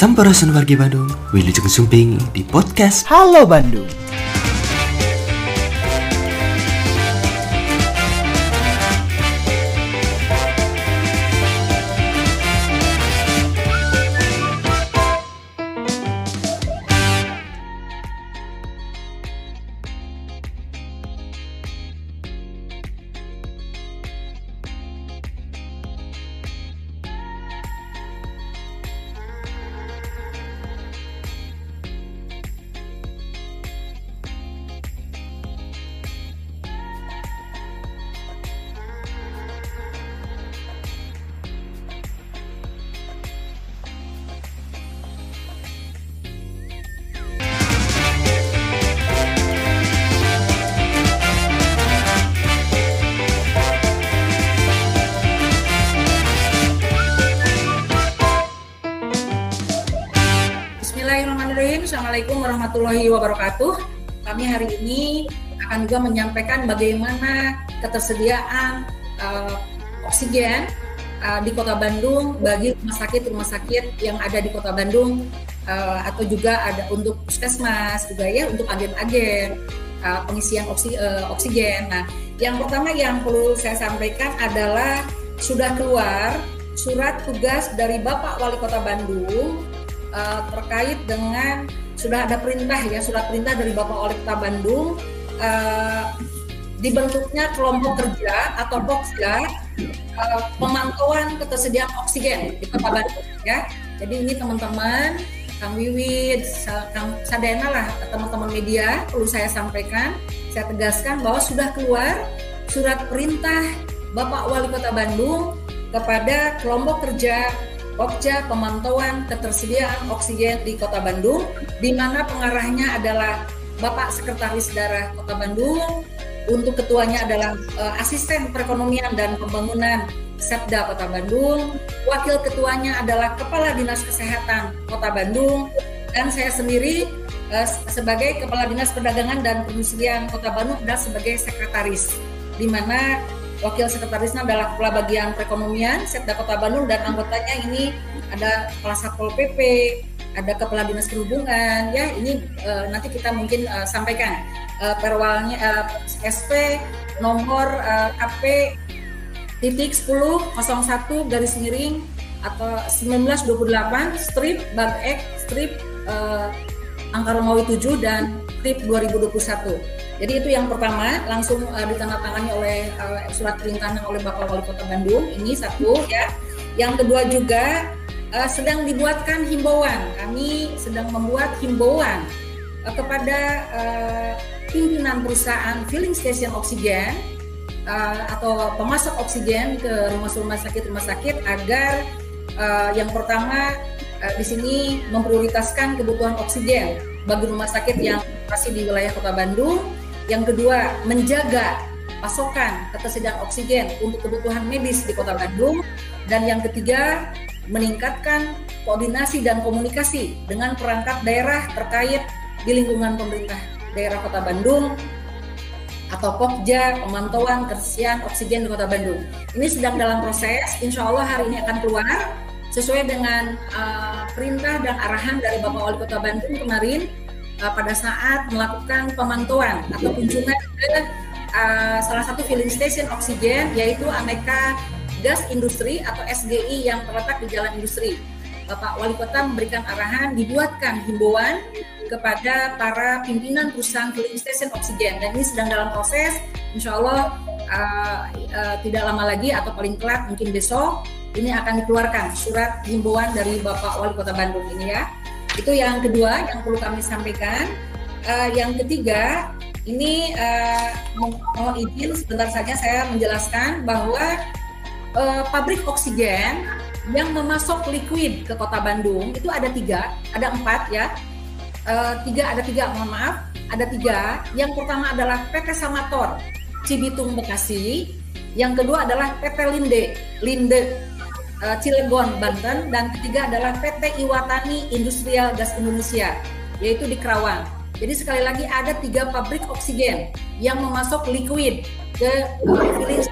Sampurasun wargi Bandung, Wilujeng Sumping di podcast Halo Bandung. Warahmatullahi wabarakatuh. Kami hari ini akan juga menyampaikan bagaimana ketersediaan uh, oksigen uh, di Kota Bandung bagi rumah sakit-rumah sakit yang ada di Kota Bandung uh, atau juga ada untuk puskesmas juga ya untuk agen-agen uh, pengisian oksi, uh, oksigen. Nah, yang pertama yang perlu saya sampaikan adalah sudah keluar surat tugas dari Bapak Wali Kota Bandung uh, terkait dengan sudah ada perintah ya surat perintah dari Bapak Wali Kota Bandung uh, dibentuknya kelompok kerja atau Boxga uh, pemantauan ketersediaan oksigen di Kota Bandung ya. Jadi ini teman-teman Kang Wiwit, Kang Sadena lah teman-teman media perlu saya sampaikan, saya tegaskan bahwa sudah keluar surat perintah Bapak Wali Kota Bandung kepada kelompok kerja Okja pemantauan ketersediaan oksigen di Kota Bandung, di mana pengarahnya adalah Bapak Sekretaris Daerah Kota Bandung, untuk ketuanya adalah uh, Asisten Perekonomian dan Pembangunan Setda Kota Bandung, wakil ketuanya adalah Kepala Dinas Kesehatan Kota Bandung, dan saya sendiri uh, sebagai Kepala Dinas Perdagangan dan Perindustrian Kota Bandung dan sebagai Sekretaris, di mana Wakil sekretarisnya adalah Kepala Bagian Perekonomian Setda Kota Bandung dan anggotanya ini ada Kepala Satpol PP, ada Kepala Dinas Perhubungan. Ya ini uh, nanti kita mungkin uh, sampaikan. Uh, perwalnya uh, SP nomor uh, KP titik 1001 garis miring atau 1928 strip bag X strip uh, angka Romawi 7 dan strip 2021 jadi itu yang pertama langsung uh, ditandatangani oleh uh, surat perintah oleh Bapak Wali Kota Bandung. Ini satu ya. Yang kedua juga uh, sedang dibuatkan himbauan. Kami sedang membuat himbauan uh, kepada uh, pimpinan perusahaan filling station oksigen uh, atau pemasok oksigen ke rumah-rumah sakit rumah sakit agar uh, yang pertama uh, di sini memprioritaskan kebutuhan oksigen bagi rumah sakit yang masih di wilayah Kota Bandung yang kedua, menjaga pasokan ketersediaan oksigen untuk kebutuhan medis di Kota Bandung. Dan yang ketiga, meningkatkan koordinasi dan komunikasi dengan perangkat daerah terkait di lingkungan pemerintah daerah Kota Bandung atau Pokja pemantauan ketersediaan oksigen di Kota Bandung. Ini sedang dalam proses, insya Allah hari ini akan keluar sesuai dengan uh, perintah dan arahan dari Bapak Wali Kota Bandung kemarin uh, pada saat melakukan pemantauan atau kunjungan ke uh, salah satu filling station oksigen yaitu Aneka Gas Industri atau SGI yang terletak di Jalan Industri. Bapak Wali Kota memberikan arahan dibuatkan himbauan kepada para pimpinan perusahaan filling station oksigen dan ini sedang dalam proses. Insya Allah uh, uh, tidak lama lagi atau paling telat mungkin besok ini akan dikeluarkan surat himbauan dari Bapak Wali Kota Bandung ini ya. Itu yang kedua yang perlu kami sampaikan. Uh, yang ketiga, ini uh, mohon izin sebentar saja saya menjelaskan bahwa uh, pabrik oksigen yang memasok liquid ke kota Bandung itu ada tiga, ada empat ya, uh, tiga ada tiga, mohon maaf, ada tiga. Yang pertama adalah PT Samator Cibitung Bekasi, yang kedua adalah PT Linde Linde uh, Cilegon, Banten, dan ketiga adalah PT Iwatani Industrial Gas Indonesia, yaitu di Kerawang. Jadi sekali lagi ada tiga pabrik oksigen yang memasok liquid ke filling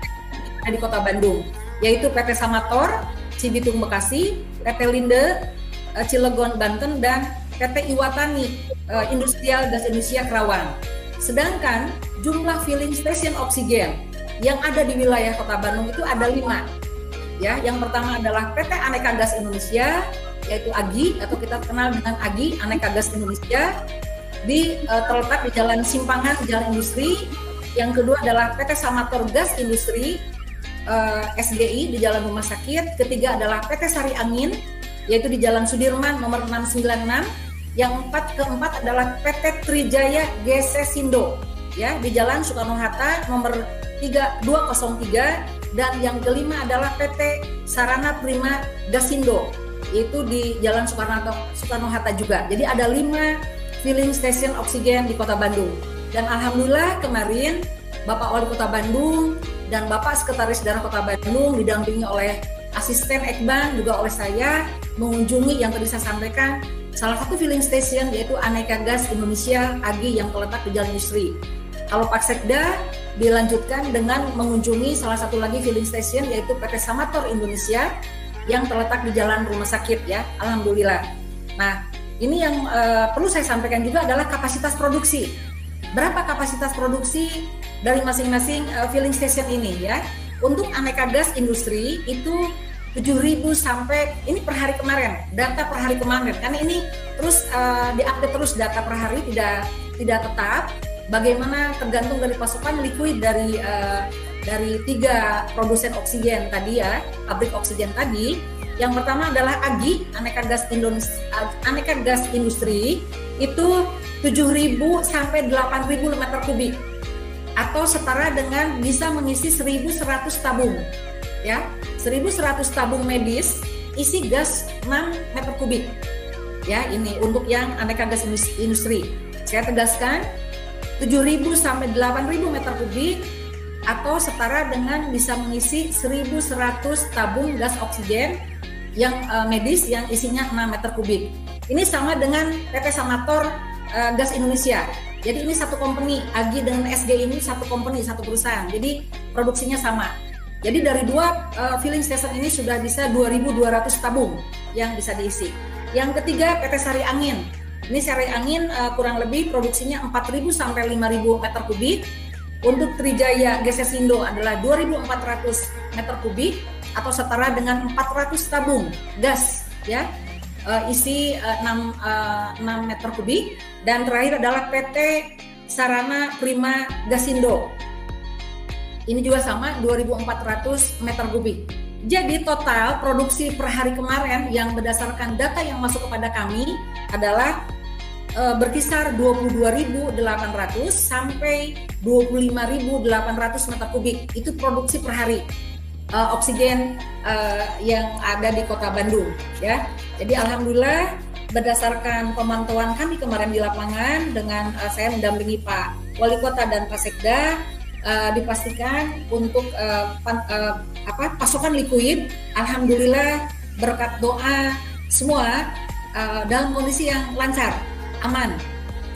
di kota Bandung, yaitu PT Samator, Cibitung Bekasi, PT Linde, uh, Cilegon Banten dan PT Iwatani uh, Industrial Gas Indonesia Kerawang. Sedangkan jumlah filling station oksigen yang ada di wilayah Kota Bandung itu ada lima. Ya, yang pertama adalah PT Aneka Gas Indonesia, yaitu AGI atau kita kenal dengan AGI Aneka Gas Indonesia di uh, terletak di Jalan Simpangan Jalan Industri. Yang kedua adalah PT Samator Gas Industri uh, eh, SGI di Jalan Rumah Sakit. Ketiga adalah PT Sari Angin yaitu di Jalan Sudirman nomor 696. Yang empat keempat adalah PT Trijaya GC Sindo ya di Jalan Soekarno Hatta nomor 3203 dan yang kelima adalah PT Sarana Prima Gasindo yaitu di Jalan Soekarno Soekarno Hatta juga. Jadi ada lima filling station oksigen di Kota Bandung. Dan alhamdulillah kemarin Bapak Wali Kota Bandung dan Bapak Sekretaris Daerah Kota Bandung didampingi oleh asisten Ekban juga oleh saya mengunjungi yang tadi saya sampaikan salah satu filling station yaitu Aneka Gas Indonesia AGI yang terletak di Jalan Industri. Kalau Pak Sekda dilanjutkan dengan mengunjungi salah satu lagi filling station yaitu PT Samator Indonesia yang terletak di Jalan Rumah Sakit ya. Alhamdulillah. Nah, ini yang uh, perlu saya sampaikan juga adalah kapasitas produksi. Berapa kapasitas produksi dari masing-masing uh, filling station ini ya? Untuk aneka gas industri itu 7.000 sampai ini per hari kemarin data per hari kemarin karena ini terus uh, diupdate terus data per hari tidak tidak tetap bagaimana tergantung dari pasokan liquid dari uh, dari tiga produsen oksigen tadi ya pabrik oksigen tadi. Yang pertama adalah AGI aneka gas Indonesia aneka gas industri itu 7.000 sampai 8.000 meter kubik. Atau setara dengan bisa mengisi 1.100 tabung ya. 1100 tabung medis isi gas 6 meter kubik. Ya ini untuk yang aneka gas industri. Saya tegaskan 7000 sampai 8000 meter kubik atau setara dengan bisa mengisi 1100 tabung gas oksigen yang uh, medis yang isinya 6 meter kubik. Ini sama dengan PT Samator uh, Gas Indonesia. Jadi ini satu company, AGI dengan SG ini satu company, satu perusahaan. Jadi produksinya sama. Jadi dari dua uh, filling station ini sudah bisa 2.200 tabung yang bisa diisi. Yang ketiga PT Sari Angin. Ini Sari Angin uh, kurang lebih produksinya 4.000 sampai 5.000 meter kubik. Untuk Trijaya Gesesindo adalah 2.400 meter kubik atau setara dengan 400 tabung gas ya uh, isi uh, 6, uh, 6 meter kubik dan terakhir adalah PT Sarana Prima Gasindo ini juga sama 2400 meter kubik. Jadi total produksi per hari kemarin yang berdasarkan data yang masuk kepada kami adalah e, berkisar 22.800 sampai 25.800 meter kubik. Itu produksi per hari e, oksigen e, yang ada di Kota Bandung ya. Jadi alhamdulillah berdasarkan pemantauan kami kemarin di lapangan dengan e, saya mendampingi Pak Wali Kota dan Pak Sekda uh, dipastikan untuk uh, pan, uh, apa pasokan liquid alhamdulillah berkat doa semua uh, dalam kondisi yang lancar aman.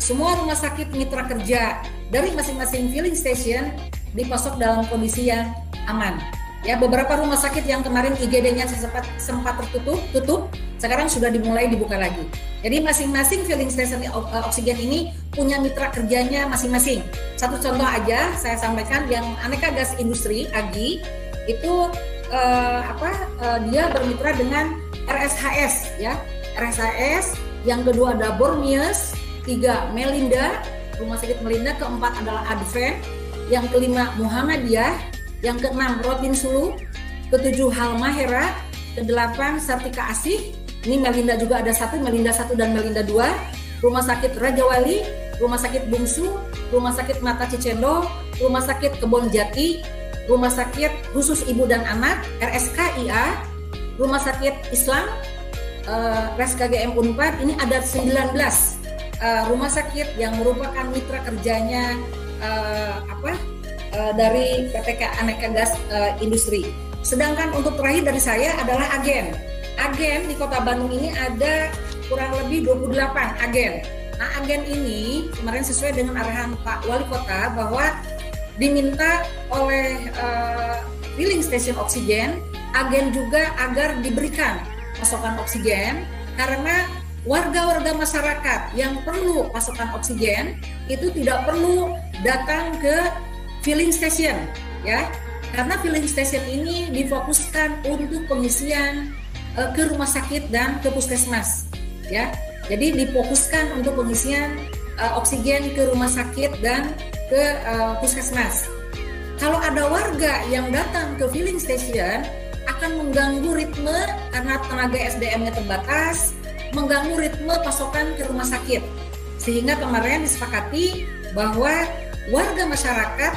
Semua rumah sakit mitra kerja dari masing-masing filling station dipasok dalam kondisi yang aman. Ya beberapa rumah sakit yang kemarin IGD-nya sempat sempat tertutup tutup sekarang sudah dimulai dibuka lagi. Jadi masing-masing filling station oksigen ini punya mitra kerjanya masing-masing. Satu contoh aja saya sampaikan yang aneka gas industri AGI itu uh, apa uh, dia bermitra dengan RSHS ya. RSHS yang kedua ada Bormius tiga Melinda rumah sakit Melinda keempat adalah Advent. Yang kelima Muhammadiyah yang keenam Rodin Sulu, ketujuh Halma Hera, kedelapan Sartika Asih, ini Melinda juga ada satu, Melinda satu dan Melinda dua, Rumah Sakit Raja Wali, Rumah Sakit Bungsu, Rumah Sakit Mata Cicendo, Rumah Sakit Kebon Jati, Rumah Sakit Khusus Ibu dan Anak RSKIA, Rumah Sakit Islam uh, RSKGM Unpad ini ada 19 uh, rumah sakit yang merupakan mitra kerjanya uh, apa uh, dari PTK Aneka Gas uh, Industri. Sedangkan untuk terakhir dari saya adalah agen. Agen di Kota Bandung ini ada kurang lebih 28 agen. Nah, agen ini kemarin sesuai dengan arahan Pak Wali Kota bahwa diminta oleh uh, filling station oksigen, agen juga agar diberikan pasokan oksigen karena warga-warga masyarakat yang perlu pasokan oksigen itu tidak perlu datang ke filling station ya. Karena filling station ini difokuskan untuk pengisian uh, ke rumah sakit dan ke puskesmas ya. Jadi difokuskan untuk pengisian uh, oksigen ke rumah sakit dan ke uh, puskesmas. Kalau ada warga yang datang ke filling station akan mengganggu ritme karena tenaga SDM-nya terbatas, mengganggu ritme pasokan ke rumah sakit. Sehingga kemarin disepakati bahwa warga masyarakat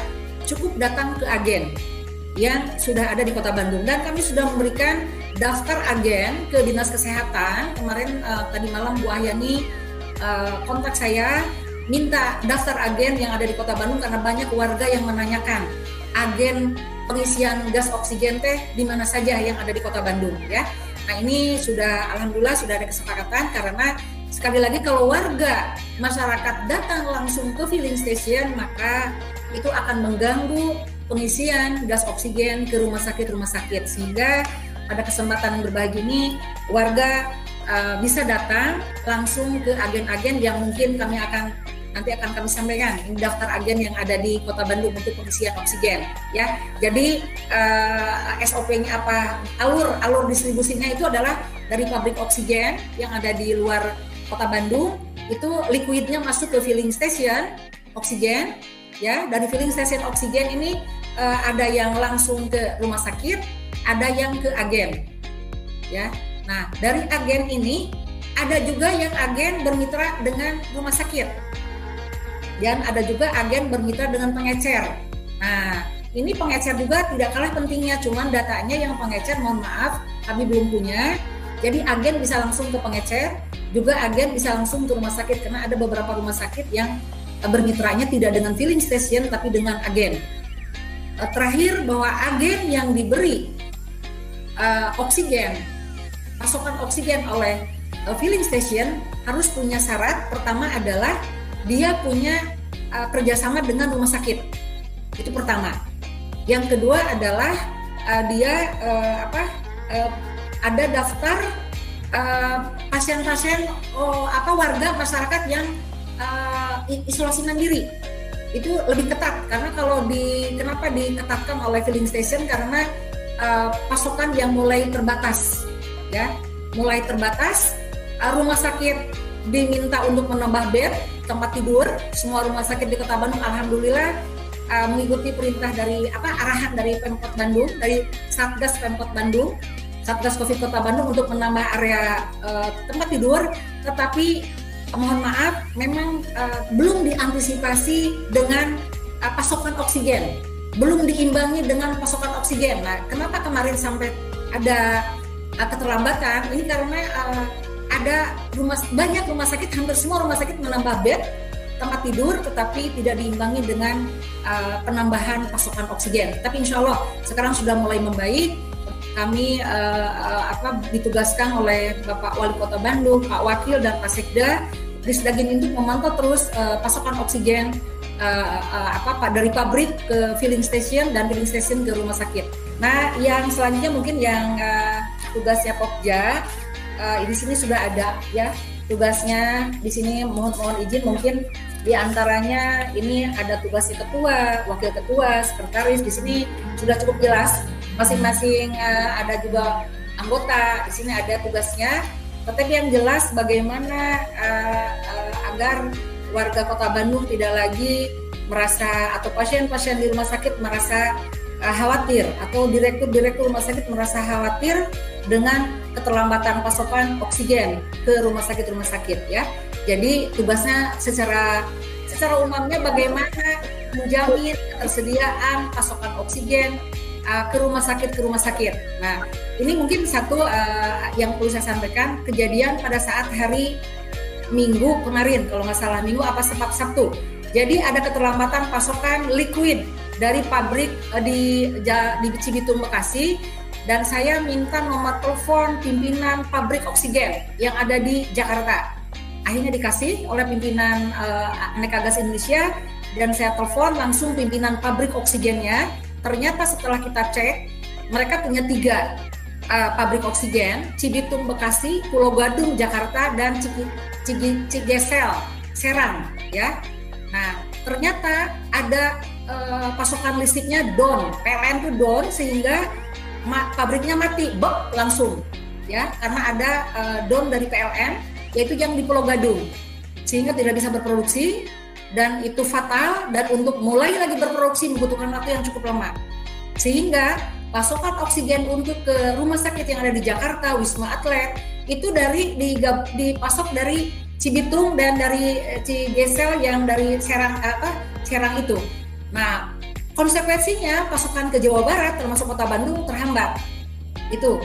cukup datang ke agen yang sudah ada di Kota Bandung dan kami sudah memberikan daftar agen ke Dinas Kesehatan. Kemarin uh, tadi malam Bu Ahyani uh, kontak saya minta daftar agen yang ada di Kota Bandung karena banyak warga yang menanyakan agen pengisian gas oksigen teh di mana saja yang ada di Kota Bandung ya. Nah ini sudah alhamdulillah sudah ada kesepakatan karena sekali lagi kalau warga masyarakat datang langsung ke filling station maka itu akan mengganggu pengisian gas oksigen ke rumah sakit rumah sakit sehingga pada kesempatan berbagi ini warga uh, bisa datang langsung ke agen-agen yang mungkin kami akan nanti akan kami sampaikan ini daftar agen yang ada di Kota Bandung untuk pengisian oksigen ya. Jadi uh, eh, SOP-nya apa alur alur distribusinya itu adalah dari pabrik oksigen yang ada di luar Kota Bandung. Itu liquidnya masuk ke filling station oksigen ya. Dari filling station oksigen ini uh, ada yang langsung ke rumah sakit ada yang ke agen ya. Nah dari agen ini ada juga yang agen bermitra dengan rumah sakit dan ada juga agen bermitra dengan pengecer. Nah, ini pengecer juga tidak kalah pentingnya, cuman datanya yang pengecer mohon maaf kami belum punya. Jadi agen bisa langsung ke pengecer, juga agen bisa langsung ke rumah sakit karena ada beberapa rumah sakit yang eh, bermitranya tidak dengan filling station tapi dengan agen. Eh, terakhir bahwa agen yang diberi uh, oksigen, pasokan oksigen oleh uh, filling station harus punya syarat pertama adalah dia punya uh, kerjasama dengan rumah sakit. Itu pertama. Yang kedua adalah uh, dia uh, apa uh, ada daftar pasien-pasien uh, oh, apa warga masyarakat yang uh, isolasi mandiri. Itu lebih ketat karena kalau di kenapa diketatkan oleh filling station? Karena uh, pasokan yang mulai terbatas ya. Mulai terbatas uh, rumah sakit diminta untuk menambah bed tempat tidur semua rumah sakit di Kota Bandung alhamdulillah uh, mengikuti perintah dari apa arahan dari Pemkot Bandung dari Satgas Pemkot Bandung Satgas Covid Kota Bandung untuk menambah area uh, tempat tidur. Tetapi mohon maaf memang uh, belum diantisipasi dengan uh, pasokan oksigen. Belum diimbangi dengan pasokan oksigen. Nah kenapa kemarin sampai ada uh, keterlambatan? Ini karena uh, ada rumah banyak rumah sakit hampir semua rumah sakit menambah bed tempat tidur tetapi tidak diimbangi dengan uh, penambahan pasokan oksigen. Tapi insya Allah sekarang sudah mulai membaik. Kami uh, apa ditugaskan oleh Bapak Wali Kota Bandung, Pak Wakil dan Pak Sekda Disdagin untuk memantau terus uh, pasokan oksigen uh, uh, apa dari pabrik ke filling station dan filling station ke rumah sakit. Nah, yang selanjutnya mungkin yang uh, tugasnya Pokja uh, di sini sudah ada ya tugasnya. Di sini mohon mohon izin mungkin di antaranya ini ada tugasnya ketua, wakil ketua, sekretaris. Di sini sudah cukup jelas masing-masing uh, ada juga anggota. Di sini ada tugasnya. Tetapi yang jelas bagaimana uh, uh, agar warga Kota Bandung tidak lagi merasa atau pasien-pasien di rumah sakit merasa uh, khawatir atau direktur-direktur rumah sakit merasa khawatir dengan keterlambatan pasokan oksigen ke rumah sakit-rumah sakit ya. Jadi tugasnya secara secara umumnya bagaimana menjamin ketersediaan pasokan oksigen uh, ke rumah sakit ke rumah sakit. Nah, ini mungkin satu uh, yang perlu saya sampaikan kejadian pada saat hari Minggu kemarin kalau nggak salah Minggu apa sebab Sabtu. Jadi ada keterlambatan pasokan liquid dari pabrik uh, di di Cibitung Bekasi dan saya minta nomor telepon pimpinan pabrik oksigen yang ada di Jakarta. Akhirnya dikasih oleh pimpinan uh, Aneka Gas Indonesia dan saya telepon langsung pimpinan pabrik oksigennya. Ternyata setelah kita cek, mereka punya tiga uh, pabrik oksigen Cibitung Bekasi, Pulau Gadung Jakarta dan Cigesel Serang ya. Nah, ternyata ada uh, pasokan listriknya down, PLN itu down sehingga ma pabriknya mati, bok langsung. Ya karena ada uh, down dari PLN yaitu yang di Pulau Gadung. Sehingga tidak bisa berproduksi dan itu fatal dan untuk mulai lagi berproduksi membutuhkan waktu yang cukup lama. Sehingga pasokan oksigen untuk ke rumah sakit yang ada di Jakarta Wisma Atlet itu dari dipasok dari Cibitung dan dari eh, Cigesel yang dari Serang apa Serang itu. Nah, konsekuensinya pasokan ke Jawa Barat termasuk Kota Bandung terhambat. Itu.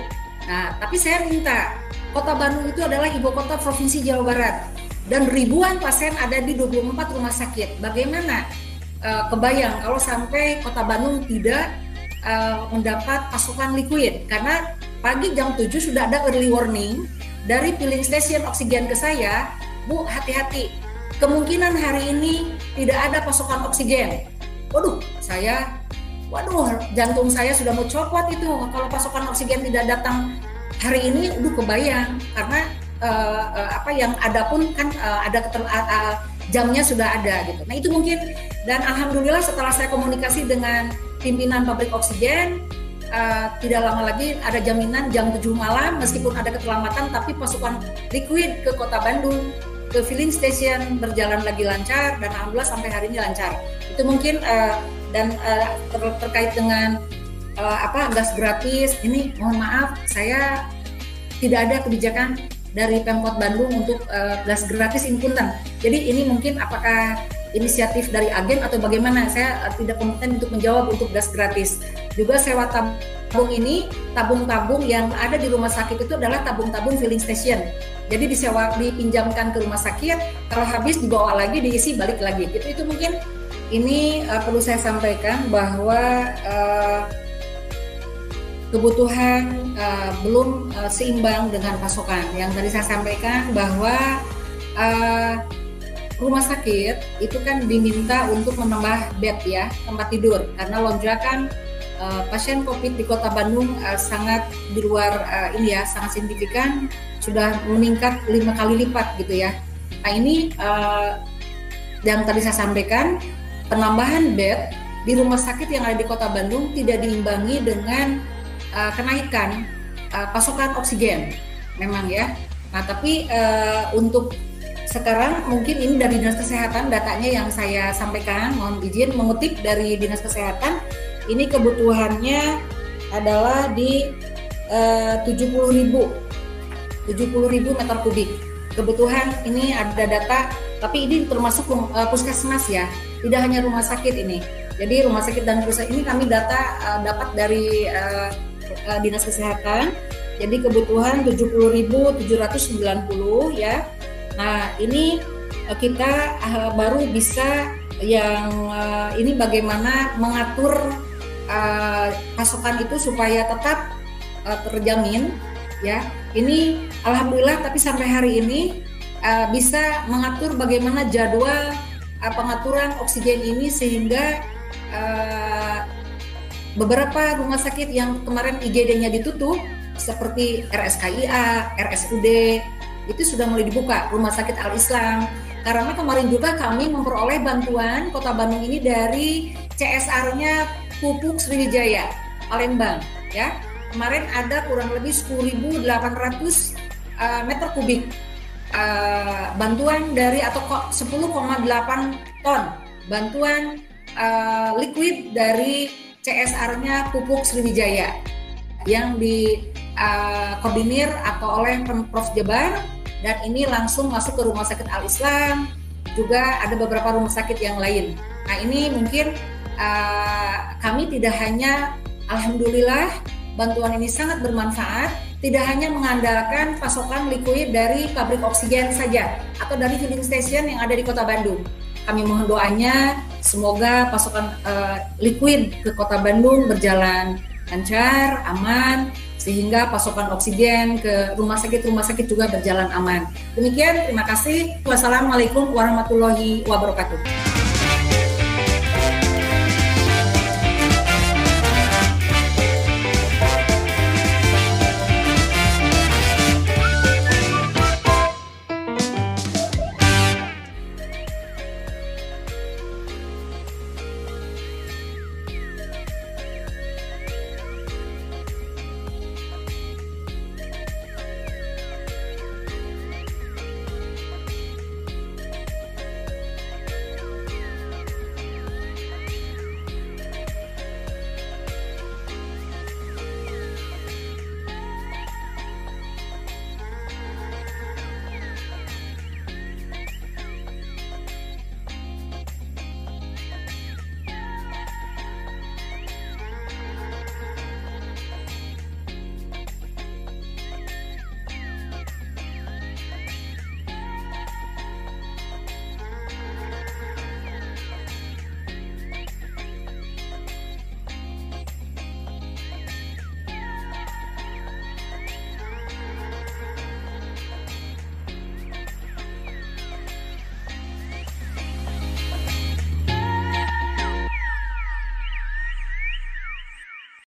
Nah, tapi saya minta Kota Bandung itu adalah ibu kota provinsi Jawa Barat dan ribuan pasien ada di 24 rumah sakit. Bagaimana uh, kebayang kalau sampai Kota Bandung tidak uh, mendapat pasokan liquid karena pagi jam 7 sudah ada early warning dari filling station oksigen ke saya, Bu hati-hati, kemungkinan hari ini tidak ada pasokan oksigen. Waduh, saya, waduh jantung saya sudah mau copot itu. Kalau pasokan oksigen tidak datang hari ini, udah kebayang. Karena uh, uh, apa yang ada pun kan uh, ada ketel, uh, uh, jamnya sudah ada gitu. Nah itu mungkin. Dan alhamdulillah setelah saya komunikasi dengan pimpinan pabrik oksigen uh, tidak lama lagi ada jaminan jam 7 malam meskipun ada keterlambatan tapi pasukan liquid ke kota Bandung ke filling station berjalan lagi lancar dan alhamdulillah sampai hari ini lancar. Itu mungkin uh, dan uh, ter terkait dengan uh, apa gas gratis ini mohon maaf saya tidak ada kebijakan dari Pemkot Bandung untuk uh, gas gratis inpunten. Jadi ini mungkin apakah inisiatif dari agen atau bagaimana? Saya tidak kompeten untuk menjawab untuk gas gratis. Juga sewa tabung ini tabung-tabung yang ada di rumah sakit itu adalah tabung-tabung filling station jadi disewa dipinjamkan ke rumah sakit kalau habis dibawa lagi diisi balik lagi. Gitu. Itu mungkin ini uh, perlu saya sampaikan bahwa uh, kebutuhan uh, belum uh, seimbang dengan pasokan. Yang tadi saya sampaikan bahwa uh, rumah sakit itu kan diminta untuk menambah bed ya tempat tidur. Karena lonjakan uh, pasien COVID di Kota Bandung uh, sangat di luar uh, ini ya sangat signifikan sudah meningkat lima kali lipat gitu ya. Nah ini uh, yang tadi saya sampaikan penambahan bed di rumah sakit yang ada di Kota Bandung tidak diimbangi dengan uh, kenaikan uh, pasokan oksigen memang ya. Nah tapi uh, untuk sekarang mungkin ini dari dinas kesehatan datanya yang saya sampaikan mohon izin mengutip dari dinas kesehatan ini kebutuhannya adalah di eh, tujuh puluh ribu. meter kubik. Kebutuhan ini ada data tapi ini termasuk uh, puskesmas ya. Tidak hanya rumah sakit ini. Jadi rumah sakit dan puskesmas ini kami data uh, dapat dari uh, uh, dinas kesehatan. Jadi kebutuhan 70.790 ya. Nah, ini kita baru bisa yang ini bagaimana mengatur uh, pasokan itu supaya tetap uh, terjamin ya. Ini alhamdulillah tapi sampai hari ini uh, bisa mengatur bagaimana jadwal uh, pengaturan oksigen ini sehingga uh, beberapa rumah sakit yang kemarin IGD-nya ditutup seperti RSKIA, RSUD, itu sudah mulai dibuka rumah sakit Al Islam karena kemarin juga kami memperoleh bantuan Kota Bandung ini dari CSR-nya Pupuk Sriwijaya Palembang ya. Kemarin ada kurang lebih 10.800 uh, meter kubik uh, bantuan dari atau 10,8 ton bantuan uh, liquid dari CSR-nya Pupuk Sriwijaya yang di uh, atau oleh Pemprov Jabar. Dan ini langsung masuk ke Rumah Sakit Al Islam. Juga ada beberapa rumah sakit yang lain. Nah ini mungkin uh, kami tidak hanya alhamdulillah bantuan ini sangat bermanfaat tidak hanya mengandalkan pasokan liquid dari pabrik oksigen saja atau dari filling station yang ada di Kota Bandung. Kami mohon doanya semoga pasokan uh, liquid ke Kota Bandung berjalan lancar, aman, sehingga pasokan oksigen ke rumah sakit-rumah sakit juga berjalan aman. Demikian, terima kasih. Wassalamualaikum warahmatullahi wabarakatuh.